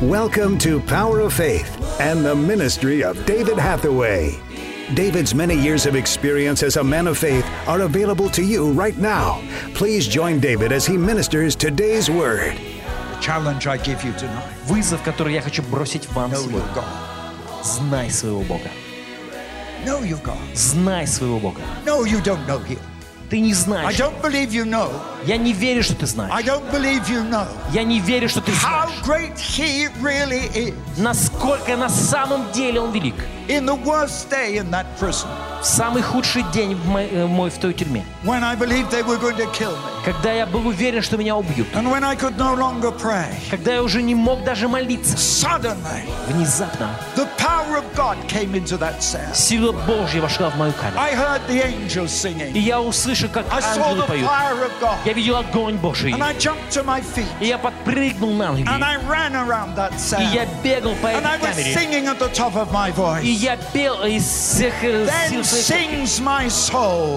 Welcome to Power of Faith and the ministry of David Hathaway. David's many years of experience as a man of faith are available to you right now. Please join David as he ministers today's word. The challenge I give you tonight. Вызов, который я хочу бросить вам Know your сегодня. God. Знай своего Бога. Know your God. Знай своего Бога. No, you don't know Him. Ты не знаешь. you know. Я не верю, что ты знаешь. you know Я не верю, что ты знаешь. really. Насколько на самом деле Он велик. В самый худший день в мой, э, мой в той тюрьме. when I believed they were going to kill me, когда я был уверен, что меня убьют. No pray, когда я уже не мог даже молиться. Suddenly, внезапно сила Божья вошла в мою камеру. И я услышал, как I ангелы поют. Я видел огонь Божий. И я подпрыгнул на ноги. И я бегал по этой камере. И я пел из всех сил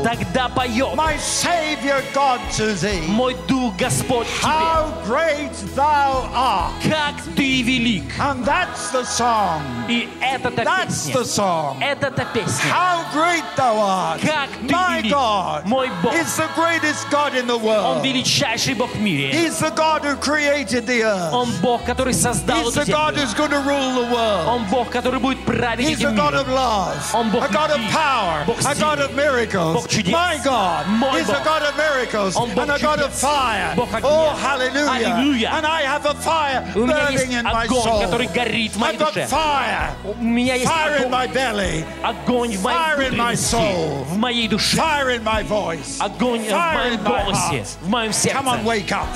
Тогда поет. My Savior God to thee. мой дух Господь к тебе. How great thou art. Как ты велик. And that's the song. И это-то That's the песня. song. Это-то песня. How great thou art. Как ты My велик. God Мой Бог. is the greatest God in the Он world. величайший Бог в мире. He's the God who created the earth. Он Бог, который создал He's эту the God землю. who's going to rule the world. Он Бог, который будет править He's этим a God миром. of love, Он Бог a God of любви, power, Бог a God силы, of miracles. Бог чудес. My God Мой is a Бог. God of miracles Он Бог and a God of чудес. fire. Бог огня. Oh, hallelujah. Аллилуйя. And I have a fire У меня burning есть in my огонь, soul. который горит в моей I've got душе. fire, У меня есть fire in огонь, my belly, огонь в моей Fire in my внутренности, soul. в моей душе. fire in my voice, Огонь в fire моем in my голосе, heart. в моем Come on, сердце. wake up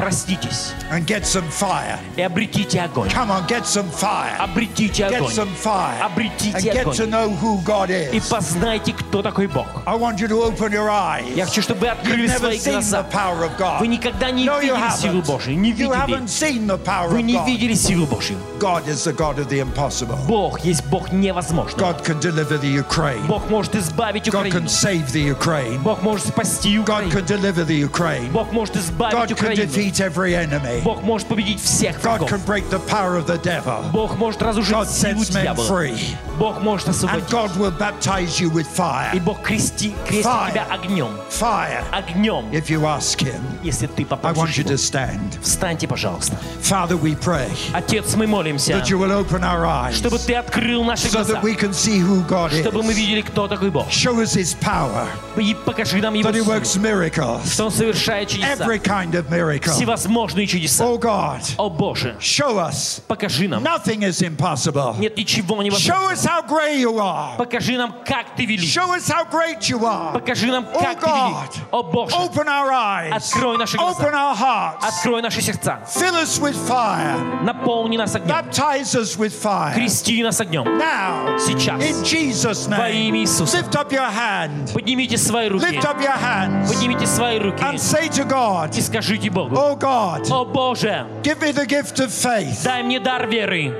Проститесь and get some fire. и обретите огонь. Come on, get some fire. Обретите Get огонь. some fire. And Обретите get to огонь. know who God И is. познайте, кто такой Бог. I want you to open your eyes. Я хочу, чтобы вы You've открыли never свои seen the глаза. power of God. Вы никогда не No, you видели силу haven't. Божию. Не You видели. haven't seen the power Вы of не God. видели силу Божью. God is the God of the impossible. Бог есть Бог невозможного. God can deliver the Ukraine. Бог может избавить God Украину. can save the Ukraine. Бог может спасти God Украину. can deliver the Ukraine. Бог может избавить God can Украину. defeat every enemy. Бог может победить всех God врагов. can break the power of the devil. Бог может разрушить God силу sets men дьявола. free. Бог может And освободить. God will baptize you with И fire. Бог крести, крестит Fire. тебя огнем. Fire. Огнем. If you ask Him. Если ты I want попросишь you его. to stand. Встаньте, пожалуйста. Father, we pray Отец, мы молимся, that you will open our eyes чтобы ты открыл наши so глаза, that we can see who God чтобы мы is. видели, кто такой Бог. Show us His power, И покажи нам Его that He силу, works miracles, что Он совершает чудеса, every kind of miracle. всевозможные чудеса. Oh God, О Боже, show us покажи нам. nothing is impossible. Нет ничего Show невозможного. us how great you are. Покажи нам, как ты велик. Show us how great you are. Покажи нам, Oh как ты велик. God, О Боже, open our eyes, Открой наши глаза. open our hearts, открой наши сердца. fill us with fire, Наполни нас огнем. baptize us with fire. Крести нас огнем. Now, Сейчас. in Jesus' Во name, имя Иисуса. lift up your hand, Поднимите свои руки. lift up your hands, Поднимите свои руки. and say to God, И скажите Богу. Oh God, О Боже, give me the gift of faith. дай мне дар веры.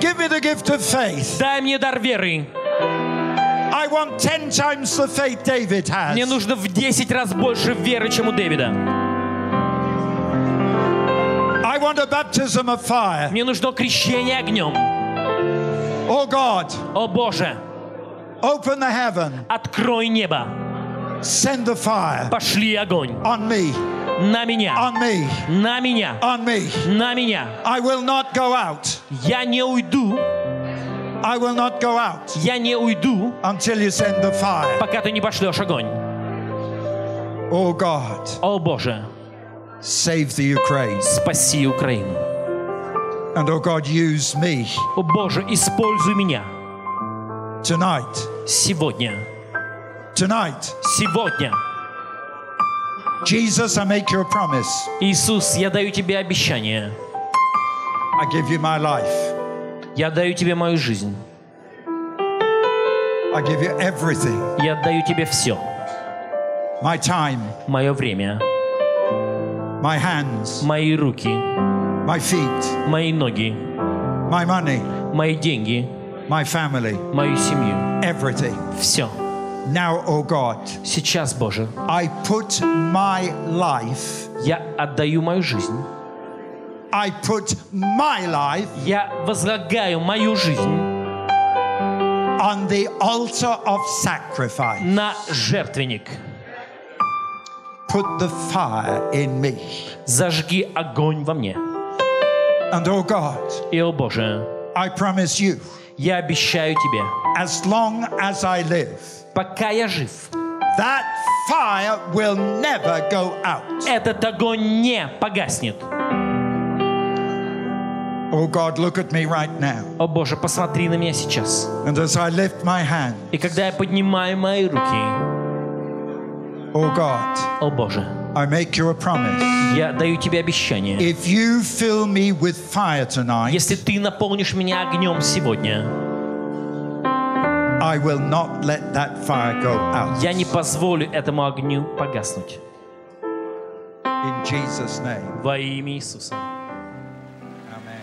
Give me the gift of faith. Дай мне дар веры. I want 10 times the faith David Мне has. нужно в 10 раз больше веры, чем у Дэвида. I want a baptism of fire. Мне нужно крещение огнем. Oh God, О Боже, open the heaven, открой небо. send the fire Пошли огонь. on me, На меня. on me, На меня. on me. На меня. I will not go out. Я не уйду. I will not go out Я не уйду, until you send the fire. пока ты не пошлешь огонь. Oh God, О Боже, save the Ukraine. спаси Украину. And oh God, use me О Боже, используй меня tonight. сегодня. Tonight. Сегодня. Jesus, I make you a promise. Иисус, я даю тебе обещание. I give you my life. Я даю тебе мою жизнь. I give you everything. Я отдаю тебе все. My time, Мое время, my hands, мои руки, my feet, мои ноги, my money, мои деньги, my family, мою семью. everything. Все. Now, oh God, Сейчас, Боже, I put my life, я отдаю мою жизнь. I put my life Я возлагаю мою жизнь on the altar of sacrifice. на жертвенник. Put the fire in me. Зажги огонь во мне. And oh God, И, о Боже, I promise you, я обещаю тебе, as long as I live, пока я жив, that fire will never go out. этот огонь не погаснет. Oh God, look at me right now. О Боже, посмотри на меня сейчас. And as I lift my hand, И когда я поднимаю мои руки, oh God, о Боже, I make you a promise. я даю тебе обещание. If you fill me with fire tonight, Если ты наполнишь меня огнем сегодня, I will not let that fire go out. я не позволю этому огню погаснуть. In Jesus' name. Во имя Иисуса. Amen.